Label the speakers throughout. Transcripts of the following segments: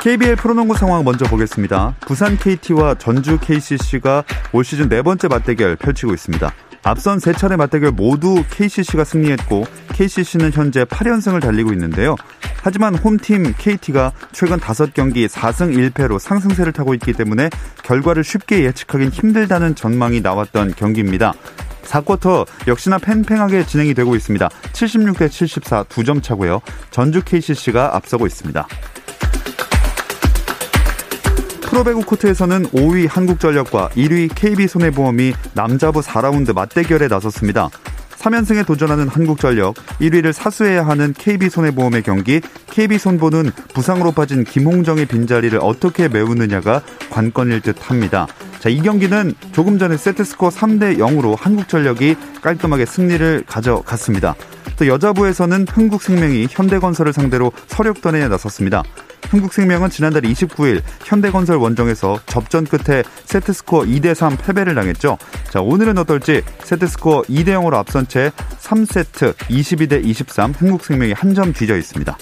Speaker 1: KBL 프로농구 상황 먼저 보겠습니다. 부산 KT와 전주 KCC가 올 시즌 네 번째 맞대결 펼치고 있습니다. 앞선 세 차례 맞대결 모두 KCC가 승리했고 KCC는 현재 8연승을 달리고 있는데요. 하지만 홈팀 KT가 최근 5경기 4승 1패로 상승세를 타고 있기 때문에 결과를 쉽게 예측하긴 힘들다는 전망이 나왔던 경기입니다. 4쿼터 역시나 팽팽하게 진행이 되고 있습니다. 76대 74 두 점 차고요. 전주 KCC가 앞서고 있습니다. 프로배구 코트에서는 5위 한국전력과 1위 KB손해보험이 남자부 4라운드 맞대결에 나섰습니다. 3연승에 도전하는 한국전력, 1위를 사수해야 하는 KB손해보험의 경기, KB손보는 부상으로 빠진 김홍정의 빈자리를 어떻게 메우느냐가 관건일 듯 합니다. 자, 이 경기는 조금 전에 세트스코어 3대 0으로 한국전력이 깔끔하게 승리를 가져갔습니다. 또 여자부에서는 흥국생명이 현대건설을 상대로 서력전에 나섰습니다. 흥국생명은 지난달 29일 현대건설 원정에서 접전 끝에 세트스코어 2대3 패배를 당했죠. 자, 오늘은 어떨지 세트스코어 2대0으로 앞선 채 3세트 22대 23 흥국생명이 한 점 뒤져 있습니다.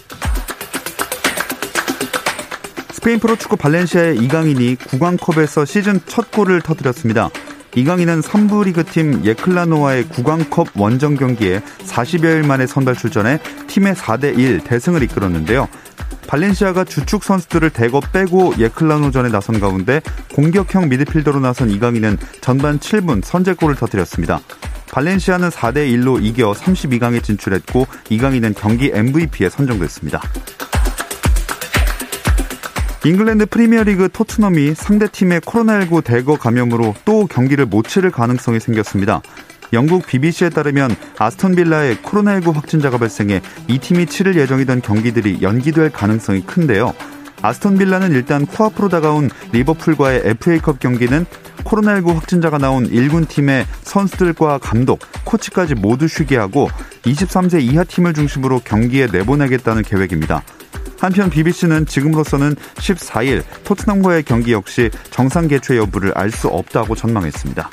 Speaker 1: 스페인 프로축구 발렌시아의 이강인이 구강컵에서 시즌 첫 골을 터뜨렸습니다. 이강인은 3부 리그팀 예클라노와의 구강컵 원정 경기에 40여일 만에 선발 출전해 팀의 4대1 대승을 이끌었는데요. 발렌시아가 주축 선수들을 대거 빼고 예클라노전에 나선 가운데 공격형 미드필더로 나선 이강인은 전반 7분 선제골을 터뜨렸습니다. 발렌시아는 4대 1로 이겨 32강에 진출했고 이강인은 경기 MVP에 선정됐습니다. 잉글랜드 프리미어리그 토트넘이 상대팀의 코로나19 대거 감염으로 또 경기를 못 치를 가능성이 생겼습니다. 영국 BBC에 따르면 아스턴 빌라의 코로나19 확진자가 발생해 이 팀이 치를 예정이던 경기들이 연기될 가능성이 큰데요. 아스턴 빌라는 일단 코앞으로 다가온 리버풀과의 FA컵 경기는 코로나19 확진자가 나온 1군 팀의 선수들과 감독, 코치까지 모두 쉬게 하고 23세 이하 팀을 중심으로 경기에 내보내겠다는 계획입니다. 한편 BBC는 지금으로서는 14일 토트넘과의 경기 역시 정상 개최 여부를 알 수 없다고 전망했습니다.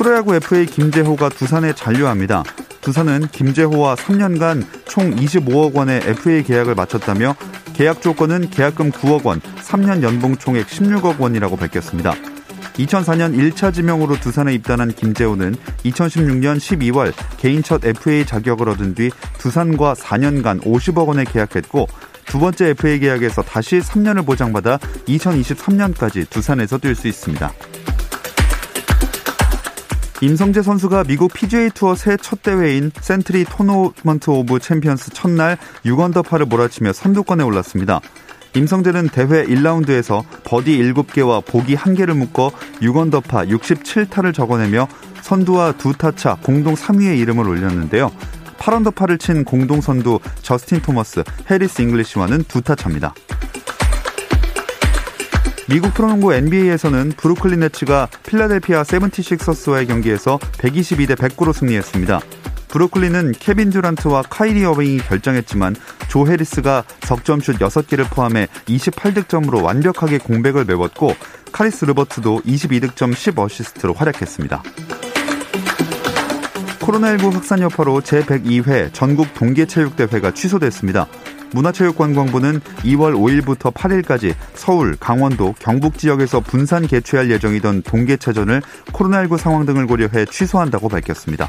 Speaker 1: 프로야구 FA 김재호가 두산에 잔류합니다. 두산은 김재호와 3년간 총 25억 원의 FA 계약을 마쳤다며 계약 조건은 계약금 9억 원, 3년 연봉 총액 16억 원이라고 밝혔습니다. 2004년 1차 지명으로 두산에 입단한 김재호는 2016년 12월 개인 첫 FA 자격을 얻은 뒤 두산과 4년간 50억 원에 계약했고 두 번째 FA 계약에서 다시 3년을 보장받아 2023년까지 두산에서 뛸 수 있습니다. 임성재 선수가 미국 PGA 투어 새해 첫 대회인 센트리 토너먼트 오브 챔피언스 첫날 6언더파를 몰아치며 선두권에 올랐습니다. 임성재는 대회 1라운드에서 버디 7개와 보기 1개를 묶어 6언더파 67타를 적어내며 선두와 두 타차 공동 3위에 이름을 올렸는데요. 8언더파를 친 공동 선두 저스틴 토머스, 해리스 잉글리시와는 두 타차입니다. 미국 프로농구 NBA에서는 브루클린 네츠가 필라델피아 세븐티식서스와의 경기에서 122대 109로 승리했습니다. 브루클린은 케빈 듀란트와 카이리 어빙이 결장했지만 조 해리스가 석점슛 6개를 포함해 28득점으로 완벽하게 공백을 메웠고 카리스 르버트도 22득점 10어시스트로 활약했습니다. 코로나19 확산 여파로 제102회 전국 동계체육대회가 취소됐습니다. 문화체육관광부는 2월 5일부터 8일까지 서울, 강원도, 경북 지역에서 분산 개최할 예정이던 동계체전을 코로나19 상황 등을 고려해 취소한다고 밝혔습니다.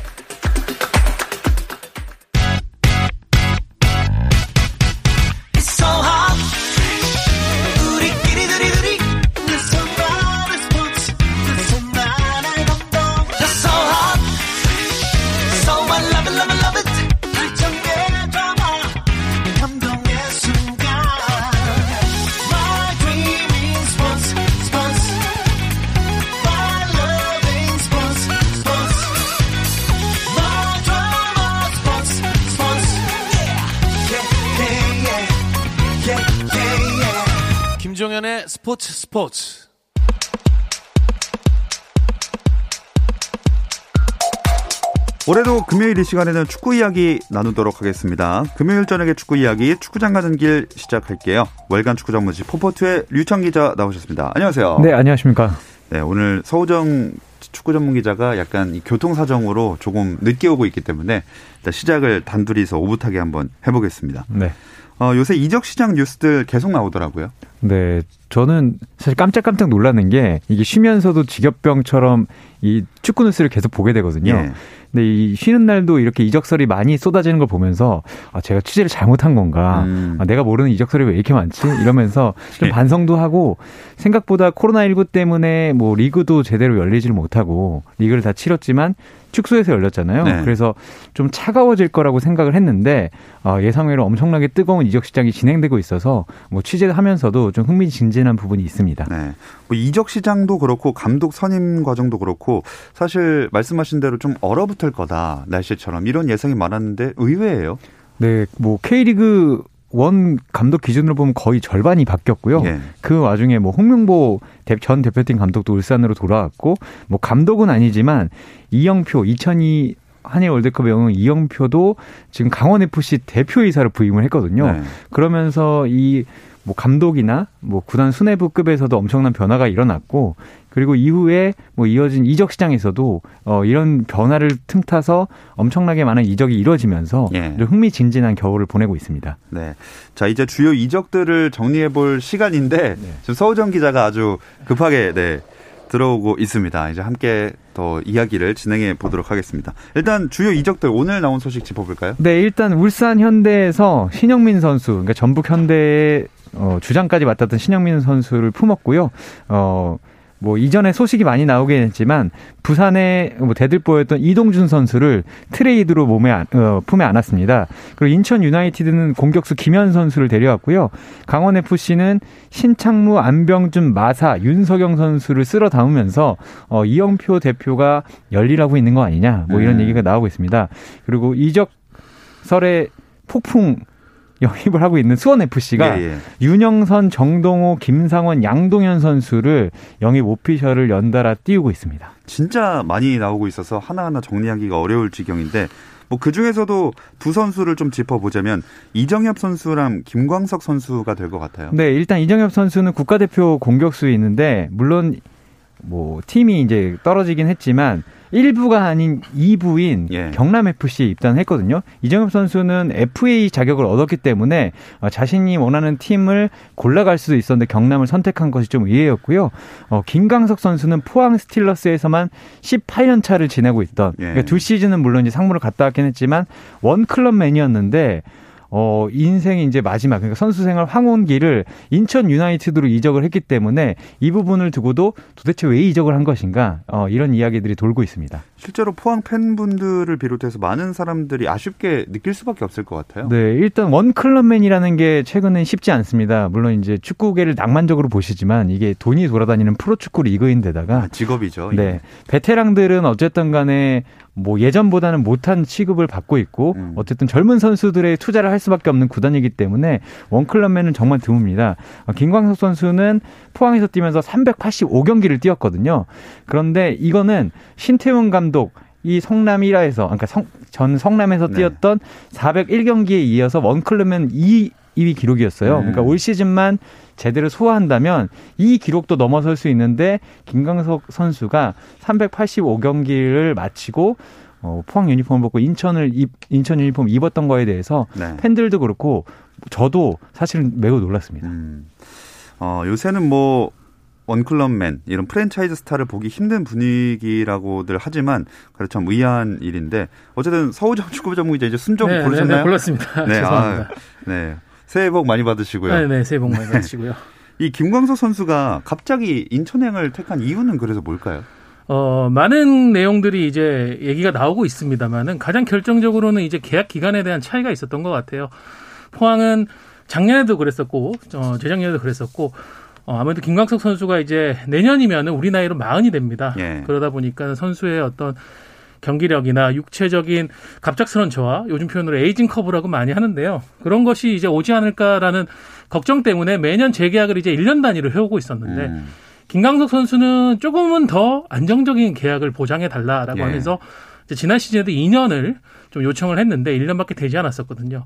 Speaker 1: 올해도 금요일 이 시간에는 축구 이야기 나누도록 하겠습니다. 금요일 저녁에 축구 이야기 축구장 가는 길 시작할게요. 월간 축구 전문지 포포트의 류청 기자 나오셨습니다. 안녕하세요.
Speaker 2: 네, 안녕하십니까.
Speaker 1: 네, 오늘 서우정 축구 전문 기자가 약간 교통 사정으로 조금 늦게 오고 있기 때문에 시작을 단둘이서 오붓하게 한번 해보겠습니다.
Speaker 2: 네.
Speaker 1: 어, 요새 이적 시장 뉴스들 계속 나오더라고요.
Speaker 2: 네, 저는 사실 깜짝깜짝 놀라는 게 이게 쉬면서도 직업병처럼 이 축구 뉴스를 계속 보게 되거든요. 예. 근데 이 쉬는 날도 이렇게 이적설이 많이 쏟아지는 걸 보면서 아 제가 취재를 잘못한 건가? 음. 아, 내가 모르는 이적설이 왜 이렇게 많지? 이러면서 좀 예. 반성도 하고 생각보다 코로나 19 때문에 뭐 리그도 제대로 열리지를 못하고 리그를 다 치렀지만 축소해서 열렸잖아요. 네. 그래서 좀 차가워질 거라고 생각을 했는데 어, 예상외로 엄청나게 뜨거운 이적 시장이 진행되고 있어서 뭐 취재를 하면서도 좀 흥미진진 한 부분이 있습니다.
Speaker 1: 네. 뭐 이적 시장도 그렇고 감독 선임 과정도 그렇고 사실 말씀하신 대로 좀 얼어붙을 거다 날씨처럼 이런 예상이 많았는데 의외예요.
Speaker 2: 네, 뭐 K리그 원 감독 기준으로 보면 거의 절반이 바뀌었고요. 예. 그 와중에 뭐 홍명보 전 대표팀 감독도 울산으로 돌아왔고 뭐 감독은 아니지만 이영표 2002 한일 월드컵 영웅 이영표도 지금 강원 FC 대표이사로 부임을 했거든요. 네. 그러면서 이 뭐 감독이나 뭐 구단 수뇌부급에서도 엄청난 변화가 일어났고 그리고 이후에 뭐 이어진 이적 시장에서도 어 이런 변화를 틈타서 엄청나게 많은 이적이 이루어지면서 예. 흥미진진한 겨울을 보내고 있습니다.
Speaker 1: 네. 자, 이제 주요 이적들을 정리해 볼 시간인데 네. 지금 서우정 기자가 아주 급하게 네. 들어오고 있습니다. 이제 함께 더 이야기를 진행해 보도록 하겠습니다. 일단 주요 이적들 오늘 나온 소식 짚어볼까요?
Speaker 2: 네, 일단 울산 현대에서 신영민 선수, 그러니까 전북 현대의 어, 주장까지 맡았던 신영민 선수를 품었고요. 어, 뭐 이전에 소식이 많이 나오긴 했지만 부산의 뭐 대들보였던 이동준 선수를 트레이드로 몸에 안, 어, 품에 안았습니다. 그리고 인천 유나이티드는 공격수 김현 선수를 데려왔고요. 강원 FC는 신창무, 안병준, 마사, 윤석영 선수를 쓸어 담으면서 어, 이영표 대표가 열일하고 있는 거 아니냐 뭐 이런 음. 얘기가 나오고 있습니다. 그리고 이적설의 폭풍 영입을 하고 있는 수원 FC가 예, 예. 윤영선, 정동호, 김상원, 양동현 선수를 영입 오피셜을 연달아 띄우고 있습니다.
Speaker 1: 진짜 많이 나오고 있어서 하나하나 정리하기가 어려울 지경인데 뭐그 중에서도 두 선수를 좀 짚어보자면 이정엽 선수랑 김광석 선수가 될 것 같아요.
Speaker 2: 네, 일단 이정엽 선수는 국가대표 공격수에 있는데 물론 뭐 팀이 이제 떨어지긴 했지만 1부가 아닌 2부인 예. 경남 FC에 입단했거든요. 이정엽 선수는 FA 자격을 얻었기 때문에 어, 자신이 원하는 팀을 골라갈 수도 있었는데 경남을 선택한 것이 좀 의외였고요. 어, 김강석 선수는 포항 스틸러스에서만 18년 차를 지내고 있던 예. 그러니까 두 시즌은 물론 이제 상무를 갔다 왔긴 했지만 원 클럽 맨이었는데 어, 인생의 이제 마지막, 그러니까 선수 생활 황혼기를 인천 유나이티드로 이적을 했기 때문에 이 부분을 두고도 도대체 왜 이적을 한 것인가, 어, 이런 이야기들이 돌고 있습니다.
Speaker 1: 실제로 포항 팬분들을 비롯해서 많은 사람들이 아쉽게 느낄 수밖에 없을 것 같아요.
Speaker 2: 네, 일단 원클럽맨이라는 게 최근엔 쉽지 않습니다. 물론 이제 축구계를 낭만적으로 보시지만 이게 돈이 돌아다니는 프로축구 리그인데다가 아,
Speaker 1: 직업이죠.
Speaker 2: 네, 베테랑들은 어쨌든 간에 뭐 예전보다는 못한 취급을 받고 있고 음. 어쨌든 젊은 선수들의 투자를 할 수밖에 없는 구단이기 때문에 원클럽맨은 정말 드뭅니다. 어, 김광석 선수는 포항에서 뛰면서 385경기를 뛰었거든요. 그런데 이거는 신태훈 감독 이 성남 1화에서 그러니까 성, 전 성남에서 네. 뛰었던 네. 401경기에 이어서 원클럽맨 2 2위 기록이었어요. 음. 그러니까 올 시즌만 제대로 소화한다면 이 기록도 넘어설 수 있는데 김강석 선수가 385경기를 마치고 어, 포항 유니폼을 벗고 인천을 입, 인천 유니폼 입었던 거에 대해서 네. 팬들도 그렇고 저도 사실은 매우 놀랐습니다. 음.
Speaker 1: 어, 요새는 뭐 원클럽맨 이런 프랜차이즈 스타를 보기 힘든 분위기라고들 하지만 그렇죠 참 의아한 일인데 어쨌든 서우정 축구 전문기자 이제 순정 네, 고르셨나요? 네,
Speaker 3: 네, 골랐습니다. 네, 죄송합니다. 아,
Speaker 1: 네. 새해 복 많이 받으시고요.
Speaker 3: 네, 네, 새해 복 많이 받으시고요.
Speaker 1: 이 김광석 선수가 갑자기 인천행을 택한 이유는 그래서 뭘까요?
Speaker 3: 어, 많은 내용들이 이제 얘기가 나오고 있습니다만은 가장 결정적으로는 이제 계약 기간에 대한 차이가 있었던 것 같아요. 포항은 작년에도 그랬었고, 어, 재작년에도 그랬었고, 어, 아무래도 김광석 선수가 이제 내년이면은 우리 나이로 마흔이 됩니다. 예. 그러다 보니까 선수의 어떤 경기력이나 육체적인 갑작스런 저하, 요즘 표현으로 에이징 커브라고 많이 하는데요. 그런 것이 이제 오지 않을까라는 걱정 때문에 매년 재계약을 이제 1년 단위로 해오고 있었는데 음. 김강석 선수는 조금은 더 안정적인 계약을 보장해 달라라고 예. 하면서 지난 시즌에도 2년을 좀 요청을 했는데 1년밖에 되지 않았었거든요.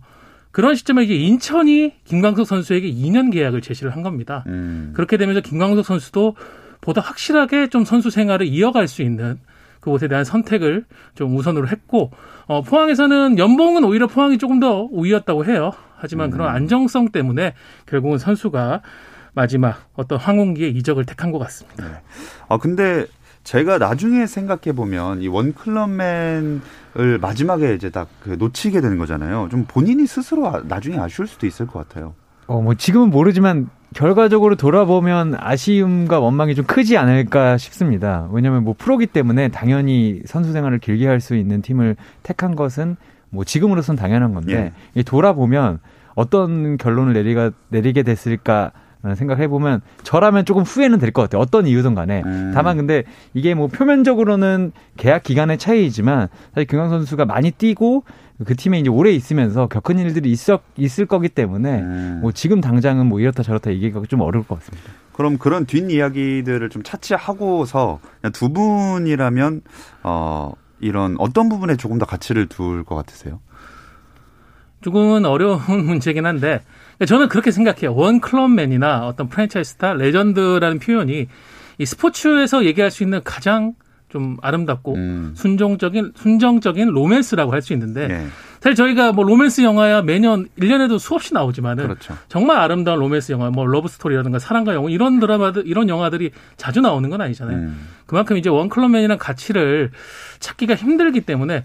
Speaker 3: 그런 시점에 이제 인천이 김광석 선수에게 2년 계약을 제시를 한 겁니다. 음. 그렇게 되면서 김광석 선수도 보다 확실하게 좀 선수 생활을 이어갈 수 있는 그곳에 대한 선택을 좀 우선으로 했고 어, 포항에서는 연봉은 오히려 포항이 조금 더 우위였다고 해요. 하지만 음. 그런 안정성 때문에 결국은 선수가 마지막 어떤 황혼기의 이적을 택한 것 같습니다. 네.
Speaker 1: 아 근데 제가 나중에 생각해 보면 이 원클럽맨을 마지막에 이제 딱 그 놓치게 되는 거잖아요. 좀 본인이 스스로 아, 나중에 아쉬울 수도 있을 것 같아요.
Speaker 2: 어, 뭐 지금은 모르지만 결과적으로 돌아보면 아쉬움과 원망이 좀 크지 않을까 싶습니다. 왜냐하면 뭐 프로기 때문에 당연히 선수 생활을 길게 할 수 있는 팀을 택한 것은 뭐 지금으로선 당연한 건데 예. 돌아보면 어떤 결론을 내리가 내리게 됐을까 생각해 보면 저라면 조금 후회는 될 것 같아요. 어떤 이유든 간에. 음. 다만 근데 이게 뭐 표면적으로는 계약 기간의 차이이지만 사실 김광 선수가 많이 뛰고 그 팀에 이제 오래 있으면서 겪은 일들이 있었 있을 거기 때문에 음. 뭐 지금 당장은 뭐 이렇다 저렇다 얘기가 좀 어려울 것 같습니다.
Speaker 1: 그럼 그런 뒷이야기들을 좀 차치하고서 두 분이라면 어 이런 어떤 부분에 조금 더 가치를 둘 것 같으세요?
Speaker 3: 조금은 어려운 문제긴 한데 저는 그렇게 생각해요. 원 클럽맨이나 어떤 프랜차이즈 스타, 레전드라는 표현이 이 스포츠에서 얘기할 수 있는 가장 좀 아름답고 음. 순종적인 순정적인 로맨스라고 할 수 있는데 네. 사실 저희가 뭐 로맨스 영화야 매년 1년에도 수없이 나오지만은 그렇죠. 정말 아름다운 로맨스 영화 뭐 러브 스토리라든가 사랑과 영혼 이런 드라마들 이런 영화들이 자주 나오는 건 아니잖아요. 음. 그만큼 이제 원 클럽맨이란 가치를 찾기가 힘들기 때문에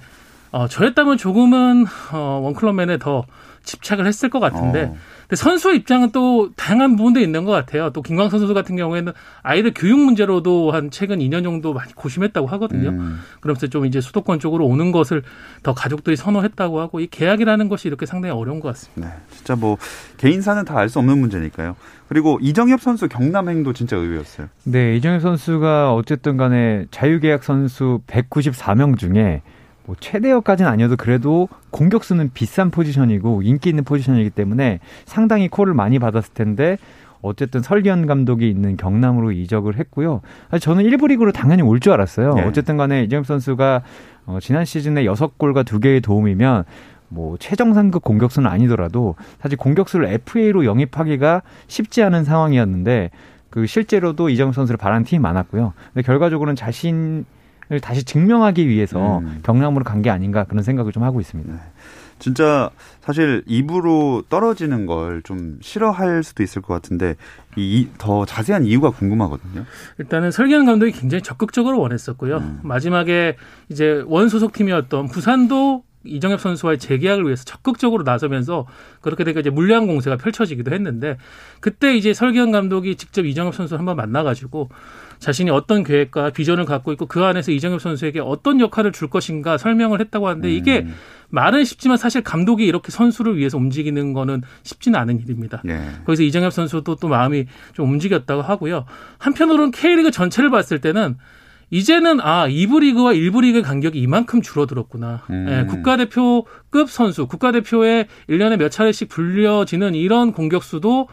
Speaker 3: 어 저였다면 조금은 어 원클럽맨에 더 집착을 했을 것 같은데 어. 근데 선수 입장은 또 다양한 부분도 있는 것 같아요. 또 김광 선수 같은 경우에는 아이들 교육 문제로도 한 최근 2년 정도 많이 고심했다고 하거든요. 음. 그러면서 좀 이제 수도권 쪽으로 오는 것을 더 가족들이 선호했다고 하고 이 계약이라는 것이 이렇게 상당히 어려운 것 같습니다. 네,
Speaker 1: 진짜 뭐 개인사는 다 알 수 없는 문제니까요. 그리고 이정엽 선수 경남행도 진짜 의외였어요.
Speaker 2: 네, 이정엽 선수가 어쨌든 간에 자유계약 선수 194명 중에 뭐 최대역까지는 아니어도 그래도 공격수는 비싼 포지션이고 인기 있는 포지션이기 때문에 상당히 콜을 많이 받았을 텐데 어쨌든 설기현 감독이 있는 경남으로 이적을 했고요. 사실 저는 1부 리그로 당연히 올 줄 알았어요. 네. 어쨌든 간에 이정엽 선수가 어, 지난 시즌에 6골과 2개의 도움이면 뭐 최정 상급 공격수는 아니더라도 사실 공격수를 FA로 영입하기가 쉽지 않은 상황이었는데 그 실제로도 이정엽 선수를 바란 팀이 많았고요. 근데 결과적으로는 자신 다시 증명하기 위해서 음. 경남으로 간 게 아닌가 그런 생각을 좀 하고 있습니다. 네.
Speaker 1: 진짜 사실 입으로 떨어지는 걸 좀 싫어할 수도 있을 것 같은데 이 더 자세한 이유가 궁금하거든요.
Speaker 3: 일단은 설기현 감독이 굉장히 적극적으로 원했었고요. 음. 마지막에 이제 원 소속 팀이었던 부산도 이정엽 선수와의 재계약을 위해서 적극적으로 나서면서 그렇게 되니까 이제 물량 공세가 펼쳐지기도 했는데 그때 이제 설기현 감독이 직접 이정엽 선수를 한번 만나가지고 자신이 어떤 계획과 비전을 갖고 있고 그 안에서 이정엽 선수에게 어떤 역할을 줄 것인가 설명을 했다고 하는데 이게 음. 말은 쉽지만 사실 감독이 이렇게 선수를 위해서 움직이는 거는 쉽지는 않은 일입니다. 네. 거기서 이정엽 선수도 또 마음이 좀 움직였다고 하고요. 한편으로는 K리그 전체를 봤을 때는 이제는 아 2부 리그와 1부 리그 간격이 이만큼 줄어들었구나. 음. 예, 국가대표급 선수, 국가대표에 1년에 몇 차례씩 불려지는 이런 공격수도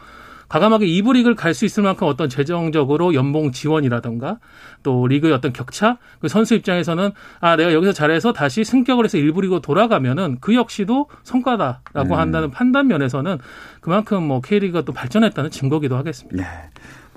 Speaker 3: 과감하게 2부 리그를 갈 수 있을 만큼 어떤 재정적으로 연봉 지원이라든가 또 리그의 어떤 격차 그 선수 입장에서는 아 내가 여기서 잘해서 다시 승격을 해서 1부 리그 돌아가면은 그 역시도 성과다라고 음. 한다는 판단 면에서는 그만큼 뭐 K리그가 또 발전했다는 증거기도 하겠습니다. 네.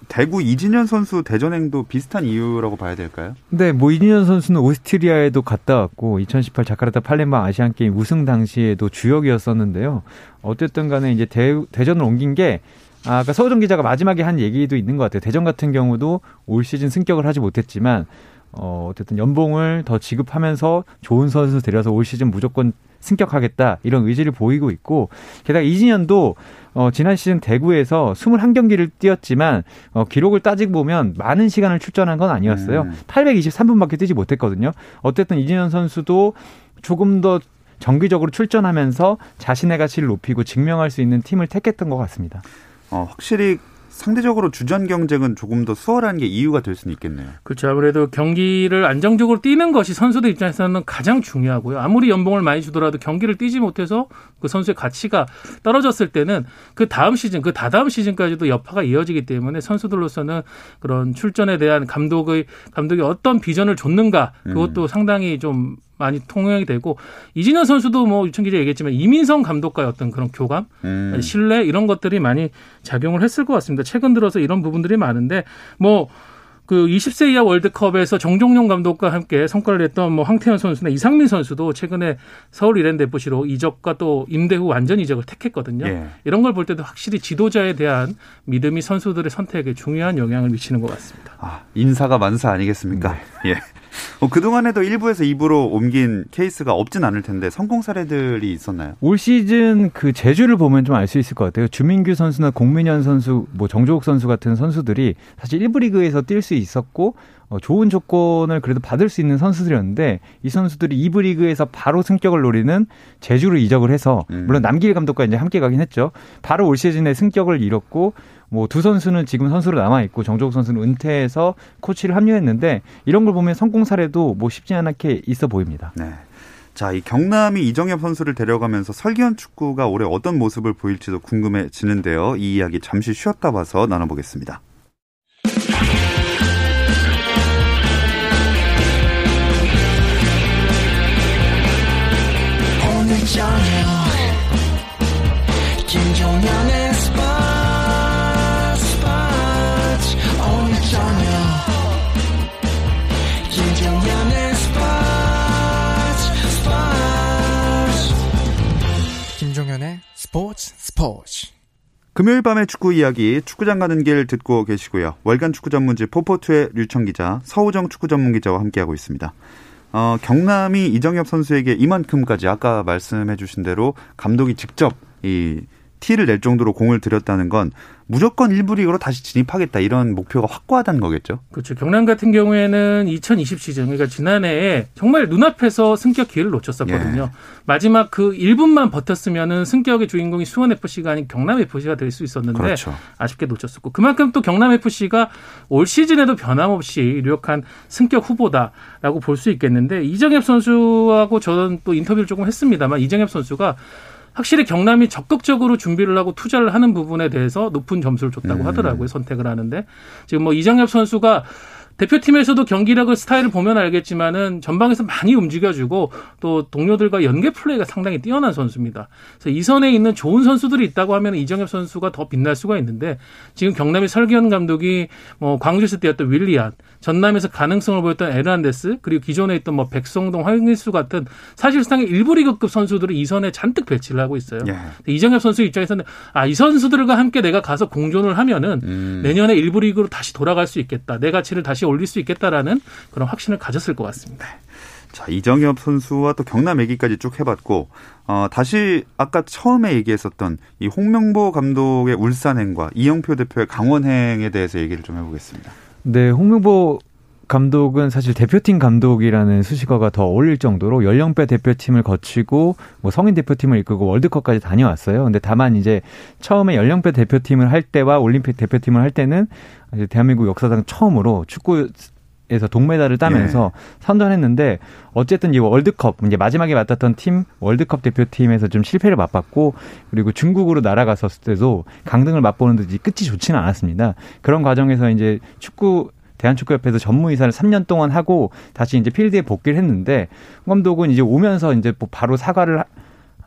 Speaker 1: 대구 이진현 선수 대전행도 비슷한 이유라고 봐야 될까요?
Speaker 2: 네, 뭐 이진현 선수는 오스트리아에도 갔다 왔고 2018 자카르타 팔렘방 아시안 게임 우승 당시에도 주역이었었는데요. 어쨌든 간에 이제 대, 대전을 옮긴 게 아, 아까 서우정 기자가 마지막에 한 얘기도 있는 것 같아요. 대전 같은 경우도 올 시즌 승격을 하지 못했지만 어, 어쨌든 연봉을 더 지급하면서 좋은 선수 데려서 올 시즌 무조건 승격하겠다 이런 의지를 보이고 있고 게다가 이진현도 어, 지난 시즌 대구에서 21경기를 뛰었지만 어, 기록을 따지고 보면 많은 시간을 출전한 건 아니었어요. 음. 823분밖에 뛰지 못했거든요. 어쨌든 이진현 선수도 조금 더 정기적으로 출전하면서 자신의 가치를 높이고 증명할 수 있는 팀을 택했던 것 같습니다.
Speaker 1: 어, 확실히 상대적으로 주전 경쟁은 조금 더 수월한 게 이유가 될 수는 있겠네요.
Speaker 3: 그렇죠. 아무래도 경기를 안정적으로 뛰는 것이 선수들 입장에서는 가장 중요하고요. 아무리 연봉을 많이 주더라도 경기를 뛰지 못해서 그 선수의 가치가 떨어졌을 때는 그 다음 시즌, 그 다다음 시즌까지도 여파가 이어지기 때문에 선수들로서는 그런 출전에 대한 감독의 감독이 어떤 비전을 줬는가 그것도 음. 상당히 좀 많이 통용이 되고 이진현 선수도 뭐 유천 기자 얘기했지만 이민성 감독과의 어떤 그런 교감, 음. 신뢰 이런 것들이 많이 작용을 했을 것 같습니다. 최근 들어서 이런 부분들이 많은데 뭐. 그 20세 이하 월드컵에서 정종용 감독과 함께 성과를 냈던 뭐 황태현 선수나 이상민 선수도 최근에 서울 이랜드 FC로 이적과 또 임대 후 완전 이적을 택했거든요. 예. 이런 걸 볼 때도 확실히 지도자에 대한 믿음이 선수들의 선택에 중요한 영향을 미치는 것 같습니다.
Speaker 1: 아, 인사가 만사 아니겠습니까? 네. 예. 어, 그동안에도 1부에서 2부로 옮긴 케이스가 없진 않을 텐데 성공 사례들이 있었나요?
Speaker 2: 올 시즌 그 제주를 보면 좀 알 수 있을 것 같아요. 주민규 선수나 공민현 선수, 뭐 정조욱 선수 같은 선수들이 사실 1부 리그에서 뛸 수 있었고 어, 좋은 조건을 그래도 받을 수 있는 선수들이었는데 이 선수들이 2부 리그에서 바로 승격을 노리는 제주로 이적을 해서 음. 물론 남길 감독과 이제 함께 가긴 했죠. 바로 올 시즌에 승격을 잃었고 뭐 두 선수는 지금 선수로 남아 있고 정조국 선수는 은퇴해서 코치를 합류했는데 이런 걸 보면 성공 사례도 뭐 쉽지 않게 있어 보입니다.
Speaker 1: 네. 자, 이 경남이 이정엽 선수를 데려가면서 설기현 축구가 올해 어떤 모습을 보일지도 궁금해지는데요. 이 이야기 잠시 쉬었다 봐서 나눠보겠습니다. 금요일 밤의 축구 이야기 축구장 가는 길 듣고 계시고요. 월간 축구 전문지 포포투의 류청 기자, 서우정 축구 전문 기자와 함께하고 있습니다. 어, 경남이 이정엽 선수에게 이만큼까지 아까 말씀해 주신 대로 감독이 직접 이 티를 낼 정도로 공을 들였다는 건 무조건 일부 리그로 다시 진입하겠다 이런 목표가 확고하다는 거겠죠.
Speaker 3: 그렇죠. 경남 같은 경우에는 2020 시즌 그러니까 지난해에 정말 눈앞에서 승격 기회를 놓쳤었거든요. 예. 마지막 그 1분만 버텼으면은 승격의 주인공이 수원 FC가 아닌 경남 FC가 될 수 있었는데 그렇죠. 아쉽게 놓쳤었고 그만큼 또 경남 FC가 올 시즌에도 변함없이 유력한 승격 후보다라고 볼 수 있겠는데 이정엽 선수하고 저는 또 인터뷰를 조금 했습니다만 이정엽 선수가 확실히 경남이 적극적으로 준비를 하고 투자를 하는 부분에 대해서 높은 점수를 줬다고 음. 하더라고요. 선택을 하는데 지금 뭐 이정엽 선수가 대표팀에서도 경기력을 스타일을 보면 알겠지만은 전방에서 많이 움직여주고 또 동료들과 연계 플레이가 상당히 뛰어난 선수입니다. 그래서 2선에 있는 좋은 선수들이 있다고 하면 이정협 선수가 더 빛날 수가 있는데 지금 경남의 설기현 감독이 뭐 광주에서 뛰었던 윌리안, 전남에서 가능성을 보였던 에르난데스 그리고 기존에 있던 뭐 백성동, 황일수 같은 사실상의 1부 리그급 선수들을 2선에 잔뜩 배치를 하고 있어요. 예. 이정협 선수 입장에서는 아 이 선수들과 함께 내가 가서 공존을 하면은 음. 내년에 1부 리그로 다시 돌아갈 수 있겠다. 내 가치를 다시 올릴 수 있겠다라는 그런 확신을 가졌을 것 같습니다.
Speaker 1: 자, 이정엽 선수와 또 경남 얘기까지 쭉 해봤고, 어, 다시 아까 처음에 얘기했었던 이 홍명보 감독의 울산행과 이영표 대표의 강원행에 대해서 얘기를 좀 해보겠습니다.
Speaker 2: 네, 홍명보 감독은 사실 대표팀 감독이라는 수식어가 더 어울릴 정도로 연령배 대표팀을 거치고 뭐 성인 대표팀을 이끌고 월드컵까지 다녀왔어요. 근데 다만 이제 처음에 연령배 대표팀을 할 때와 올림픽 대표팀을 할 때는 대한민국 역사상 처음으로 축구 에서 동메달을 따면서 예. 선전했는데 어쨌든 이 월드컵 이제 마지막에 맡았던 팀 월드컵 대표팀에서 좀 실패를 맛봤고 그리고 중국으로 날아갔었을 때도 강등을 맛보는 듯이 끝이 좋지는 않았습니다. 그런 과정에서 이제 축구 대한축구협회에서 전무이사를 3년 동안 하고 다시 이제 필드에 복귀를 했는데 감독은 이제 오면서 이제 뭐 바로 사과를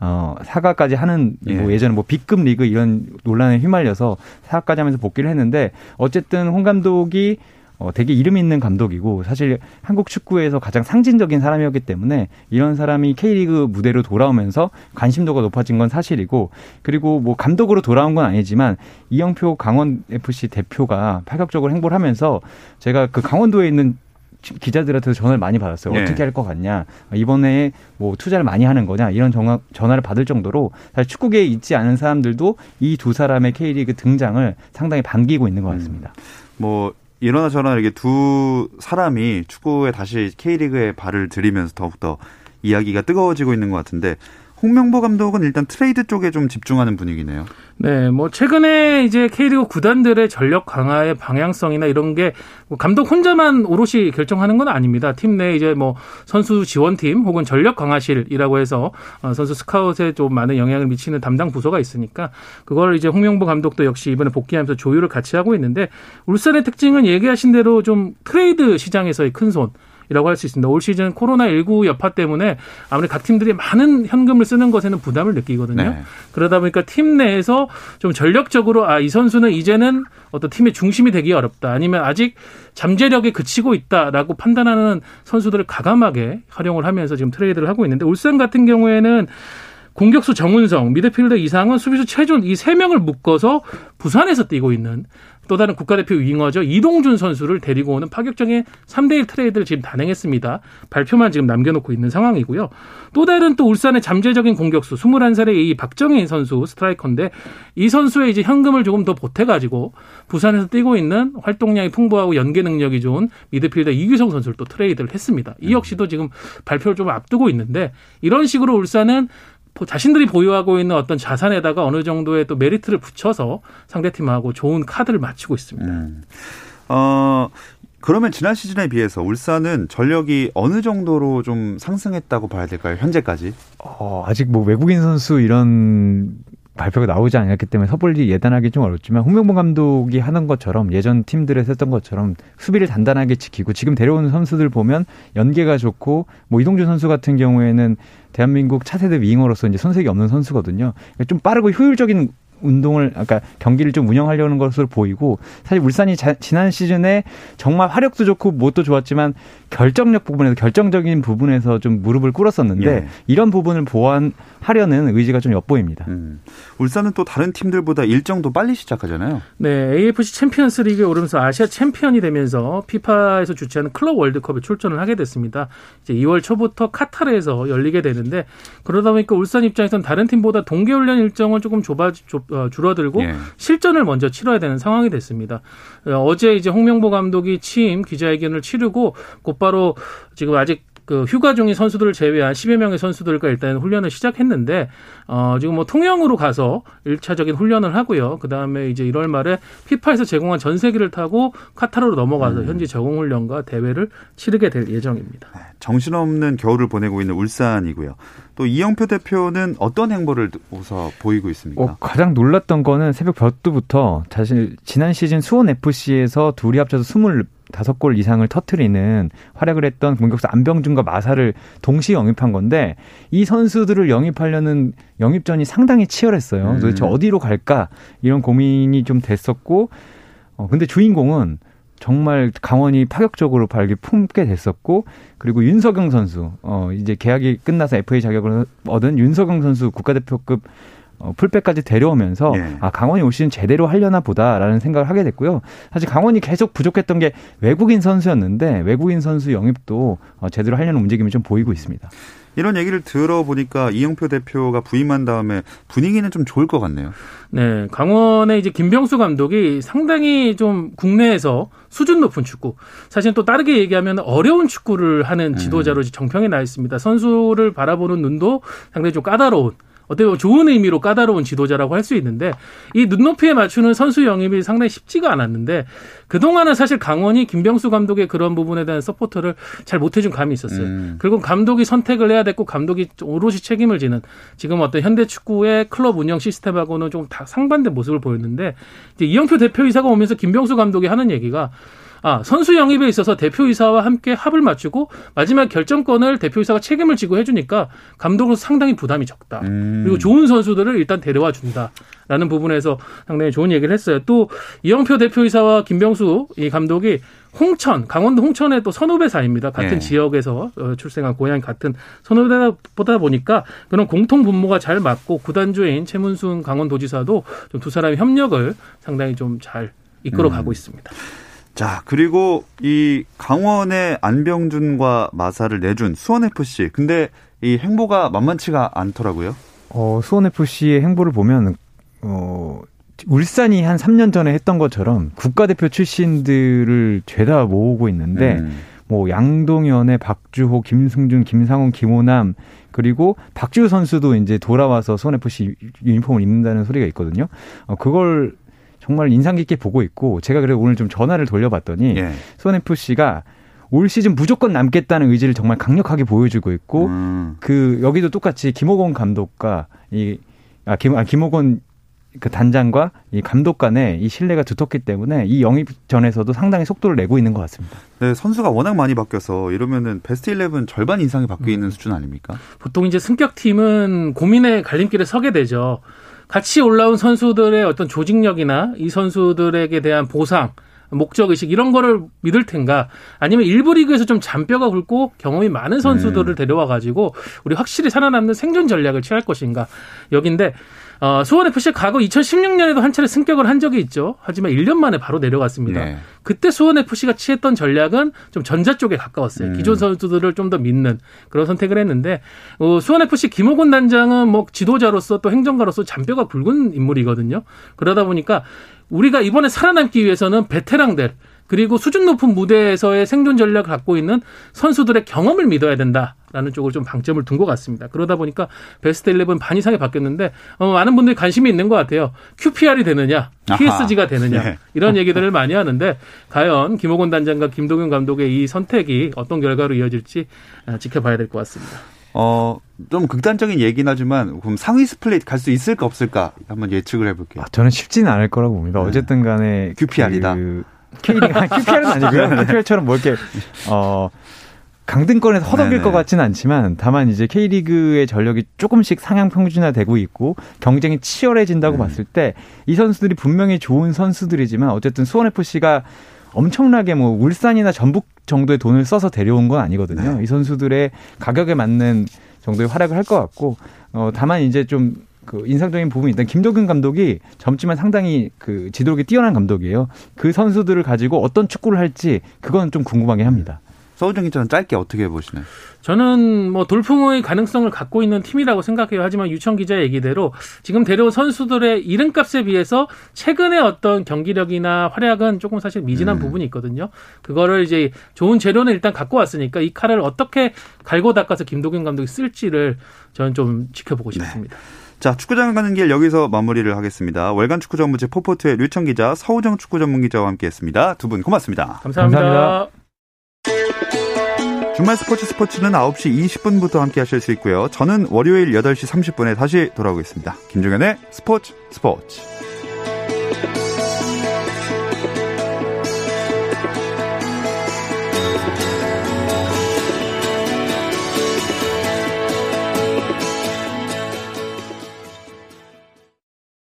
Speaker 2: 어, 사과까지 하는 예. 뭐 예 전에 뭐 B급 리그 이런 논란에 휘말려서 사과까지 하면서 복귀를 했는데 어쨌든 홍 감독이 어, 되게 이름 있는 감독이고 사실 한국 축구에서 가장 상징적인 사람이었기 때문에 이런 사람이 K리그 무대로 돌아오면서 관심도가 높아진 건 사실이고 그리고 뭐 감독으로 돌아온 건 아니지만 이영표 강원 FC 대표가 파격적으로 행보를 하면서 제가 그 강원도에 있는 기자들한테 전화를 많이 받았어요. 네. 어떻게 할 것 같냐. 이번에 뭐 투자를 많이 하는 거냐. 이런 전화, 전화를 받을 정도로 사실 축구계에 있지 않은 사람들도 이 두 사람의 K리그 등장을 상당히 반기고 있는 것 같습니다. 음.
Speaker 1: 뭐 이러나 저러나 이렇게 두 사람이 축구에 다시 K리그에 발을 들이면서 더욱더 이야기가 뜨거워지고 있는 것 같은데 홍명보 감독은 일단 트레이드 쪽에 좀 집중하는 분위기네요.
Speaker 3: 네, 뭐 최근에 이제 K리그 구단들의 전력 강화의 방향성이나 이런 게 뭐 감독 혼자만 오롯이 결정하는 건 아닙니다. 팀 내 이제 뭐 선수 지원팀 혹은 전력 강화실이라고 해서 어, 선수 스카웃에 좀 많은 영향을 미치는 담당 부서가 있으니까 그걸 이제 홍명보 감독도 역시 이번에 복귀하면서 조율을 같이 하고 있는데 울산의 특징은 얘기하신 대로 좀 트레이드 시장에서의 큰 손. 이라고 할 수 있습니다. 올 시즌 코로나19 여파 때문에 아무래도 각 팀들이 많은 현금을 쓰는 것에는 부담을 느끼거든요. 네. 그러다 보니까 팀 내에서 좀 전력적으로 아, 이 선수는 이제는 어떤 팀의 중심이 되기 어렵다. 아니면 아직 잠재력에 그치고 있다라고 판단하는 선수들을 과감하게 활용을 하면서 지금 트레이드를 하고 있는데 울산 같은 경우에는 공격수 정훈성, 미드필더 이상헌 수비수 최준 이 세 명을 묶어서 부산에서 뛰고 있는 또 다른 국가대표 윙어죠. 이동준 선수를 데리고 오는 파격적인 3대1 트레이드를 지금 단행했습니다. 발표만 지금 남겨놓고 있는 상황이고요. 또 다른 또 울산의 잠재적인 공격수 21살의 이 박정인 선수 스트라이커인데 이 선수에 이제 현금을 조금 더 보태가지고 부산에서 뛰고 있는 활동량이 풍부하고 연계 능력이 좋은 미드필더 이규성 선수를 또 트레이드를 했습니다. 이 역시도 지금 발표를 좀 앞두고 있는데 이런 식으로 울산은 자신들이 보유하고 있는 어떤 자산에다가 어느 정도의 또 메리트를 붙여서 상대팀하고 좋은 카드를 맞추고 있습니다. 음.
Speaker 1: 어, 그러면 지난 시즌에 비해서 울산은 전력이 어느 정도로 좀 상승했다고 봐야 될까요? 현재까지?
Speaker 2: 어, 아직 뭐 외국인 선수 이런 발표가 나오지 않았기 때문에 섣불리 예단하기 좀 어렵지만 홍명보 감독이 하는 것처럼 예전 팀들에서 했던 것처럼 수비를 단단하게 지키고 지금 데려오는 선수들 보면 연계가 좋고 뭐 이동준 선수 같은 경우에는 대한민국 차세대 윙어로서 이제 손색이 없는 선수거든요. 좀 빠르고 효율적인 운동을 아까 경기를 좀 운영하려는 것으로 보이고 사실 울산이 자, 지난 시즌에 정말 화력도 좋고 뭣도 좋았지만 결정력 부분에서 결정적인 부분에서 좀 무릎을 꿇었었는데 예. 이런 부분을 보완하려는 의지가 좀 엿보입니다. 음.
Speaker 1: 울산은 또 다른 팀들보다 일정도 빨리 시작하잖아요.
Speaker 3: 네, AFC 챔피언스 리그에 오르면서 아시아 챔피언이 되면서 피파에서 주최하는 클럽 월드컵에 출전을 하게 됐습니다. 이제 2월 초부터 카타르에서 열리게 되는데 그러다 보니까 울산 입장에서는 다른 팀보다 동계 훈련 일정을 조금 좁아 좁, 어, 줄어들고 예. 실전을 먼저 치러야 되는 상황이 됐습니다. 어, 어제 이제 홍명보 감독이 취임 기자회견을 치르고 곧바로 지금 아직 그 휴가 중인 선수들을 제외한 10여 명의 선수들과 일단 훈련을 시작했는데 어 지금 뭐 통영으로 가서 1차적인 훈련을 하고요. 그다음에 이제 1월 말에 피파에서 제공한 전세기를 타고 카타르로 넘어가서 음. 현지 적응 훈련과 대회를 치르게 될 예정입니다. 네,
Speaker 1: 정신없는 겨울을 보내고 있는 울산이고요. 또 이영표 대표는 어떤 행보를 우서 보이고 있습니까? 어,
Speaker 2: 가장 놀랐던 거는 새벽 볕두부터 사실 지난 시즌 수원 FC에서 둘이 합쳐서 20 다섯 골 이상을 터트리는 활약을 했던 공격수 안병준과 마사를 동시에 영입한 건데 이 선수들을 영입하려는 영입전이 상당히 치열했어요. 음. 도대체 어디로 갈까 이런 고민이 좀 됐었고 어 근데 주인공은 정말 강원이 파격적으로 발기 품게 됐었고 그리고 윤석영 선수 어 이제 계약이 끝나서 FA 자격을 얻은 윤석영 선수 국가대표급 어, 풀백까지 데려오면서 예. 아 강원이 올 시즌 제대로 하려나 보다라는 생각을 하게 됐고요. 사실 강원이 계속 부족했던 게 외국인 선수였는데 외국인 선수 영입도 어, 제대로 하려는 움직임이 좀 보이고 있습니다.
Speaker 1: 이런 얘기를 들어보니까 이영표 대표가 부임한 다음에 분위기는 좀 좋을 것 같네요.
Speaker 3: 네, 강원의 이제 김병수 감독이 상당히 좀 국내에서 수준 높은 축구, 사실 또 다르게 얘기하면 어려운 축구를 하는 음. 지도자로 정평에 나 있습니다. 선수를 바라보는 눈도 상당히 좀 까다로운 어떻게 보면 좋은 의미로 까다로운 지도자라고 할 수 있는데 이 눈높이에 맞추는 선수 영입이 상당히 쉽지가 않았는데 그동안은 사실 강원이 김병수 감독의 그런 부분에 대한 서포터를 잘 못해준 감이 있었어요. 음. 그리고 감독이 선택을 해야 됐고 감독이 오롯이 책임을 지는 지금 어떤 현대 축구의 클럽 운영 시스템하고는 좀 다 상반된 모습을 보였는데 이제 이영표 대표이사가 오면서 김병수 감독이 하는 얘기가 아, 선수 영입에 있어서 대표이사와 함께 합을 맞추고 마지막 결정권을 대표이사가 책임을 지고 해주니까 감독으로서 상당히 부담이 적다. 음. 그리고 좋은 선수들을 일단 데려와 준다. 라는 부분에서 상당히 좋은 얘기를 했어요. 또 이영표 대표이사와 김병수 이 감독이 홍천, 강원도 홍천의 또 선후배 사입니다. 같은 네. 지역에서 어, 출생한 고향 같은 선후배다 보니까 그런 공통 분모가 잘 맞고 구단주인 최문순 강원도지사도 좀 두 사람의 협력을 상당히 좀 잘 이끌어가고 음. 있습니다.
Speaker 1: 자, 그리고 이 강원의 안병준과 마사를 내준 수원FC. 근데 이 행보가 만만치가 않더라고요.
Speaker 2: 어, 수원FC의 행보를 보면, 어, 울산이 한 3년 전에 했던 것처럼 국가대표 출신들을 죄다 모으고 있는데, 음. 뭐 양동현의 박주호, 김승준, 김상훈, 김호남 그리고 박지우 선수도 이제 돌아와서 수원 FC 유니폼을 입는다는 소리가 있거든요. 어, 그걸 정말 인상 깊게 보고 있고 제가 그래 오늘 좀 전화를 돌려봤더니 예. 수원 FC가 올 시즌 무조건 남겠다는 의지를 정말 강력하게 보여주고 있고 음. 그 여기도 똑같이 김호건 감독과 이 아, 김, 아, 김호건 그 단장과 이 감독 간의 이 신뢰가 두텁기 때문에 이 영입 전에서도 상당히 속도를 내고 있는 것 같습니다.
Speaker 1: 네, 선수가 워낙 많이 바뀌어서 이러면은 베스트 11 절반 이상이 바뀌어 있는 음. 수준 아닙니까?
Speaker 3: 보통 이제 승격 팀은 고민의 갈림길에 서게 되죠. 같이 올라온 선수들의 어떤 조직력이나 이 선수들에게 대한 보상, 목적 의식 이런 거를 믿을 텐가 아니면 일부 리그에서 좀 잔뼈가 굵고 경험이 많은 선수들을 음. 데려와 가지고 우리 확실히 살아남는 생존 전략을 취할 것인가 여긴데 어, 수원 FC 과거 2016년에도 한 차례 승격을 한 적이 있죠. 하지만 1년 만에 바로 내려갔습니다. 네. 그때 수원 FC가 취했던 전략은 좀 전자 쪽에 가까웠어요. 음. 기존 선수들을 좀 더 믿는 그런 선택을 했는데 어, 수원 FC 김호곤 단장은 뭐 지도자로서 또 행정가로서 잔뼈가 굵은 인물이거든요. 그러다 보니까 우리가 이번에 살아남기 위해서는 베테랑들 그리고 수준 높은 무대에서의 생존 전략을 갖고 있는 선수들의 경험을 믿어야 된다라는 쪽을 좀 방점을 둔 것 같습니다. 그러다 보니까 베스트 11 반 이상이 바뀌었는데 어, 많은 분들이 관심이 있는 것 같아요. QPR이 되느냐, PSG가 되느냐 네. 이런 얘기들을 많이 하는데 과연 김호곤 단장과 김도균 감독의 이 선택이 어떤 결과로 이어질지 아, 지켜봐야 될 것 같습니다.
Speaker 1: 어, 좀 극단적인 얘기긴 하지만 그럼 상위 스플릿 갈 수 있을까 없을까 한번 예측을 해볼게요. 아,
Speaker 2: 저는 쉽지는 않을 거라고 봅니다. 네. 어쨌든 간에
Speaker 1: QPR이다. 그
Speaker 2: K리그 QPR은 아니고요. QPR처럼 뭐 이렇게 어 강등권에서 허덕일 네네. 것 같지는 않지만 다만 이제 K리그의 전력이 조금씩 상향 평준화되고 있고 경쟁이 치열해진다고 음. 봤을 때 이 선수들이 분명히 좋은 선수들이지만 어쨌든 수원 FC가 엄청나게 뭐 울산이나 전북 정도의 돈을 써서 데려온 건 아니거든요. 네. 이 선수들의 가격에 맞는 정도의 활약을 할 것 같고 어 다만 이제 좀 그 인상적인 부분이 일단 김도균 감독이 젊지만 상당히 그 지도력이 뛰어난 감독이에요. 그 선수들을 가지고 어떤 축구를 할지 그건 좀 궁금하긴 합니다.
Speaker 1: 서우정 기자는 짧게 어떻게 보시나요?
Speaker 3: 저는 뭐 돌풍의 가능성을 갖고 있는 팀이라고 생각해요. 하지만 유청 기자 얘기대로 지금 데려온 선수들의 이름값에 비해서 최근의 어떤 경기력이나 활약은 조금 사실 미진한 음. 부분이 있거든요. 그거를 이제 좋은 재료는 일단 갖고 왔으니까 이 칼을 어떻게 갈고 닦아서 김도균 감독이 쓸지를 저는 좀 지켜보고 네. 싶습니다. 네.
Speaker 1: 자, 축구장 가는 길 여기서 마무리를 하겠습니다. 월간 축구 전문지 포포트의 류청 기자, 서우정 축구 전문 기자와 함께했습니다. 두 분 고맙습니다.
Speaker 3: 감사합니다. 감사합니다.
Speaker 1: 주말 스포츠 스포츠는 9시 20분부터 함께 하실 수 있고요. 저는 월요일 8시 30분에 다시 돌아오겠습니다. 김종현의 스포츠 스포츠.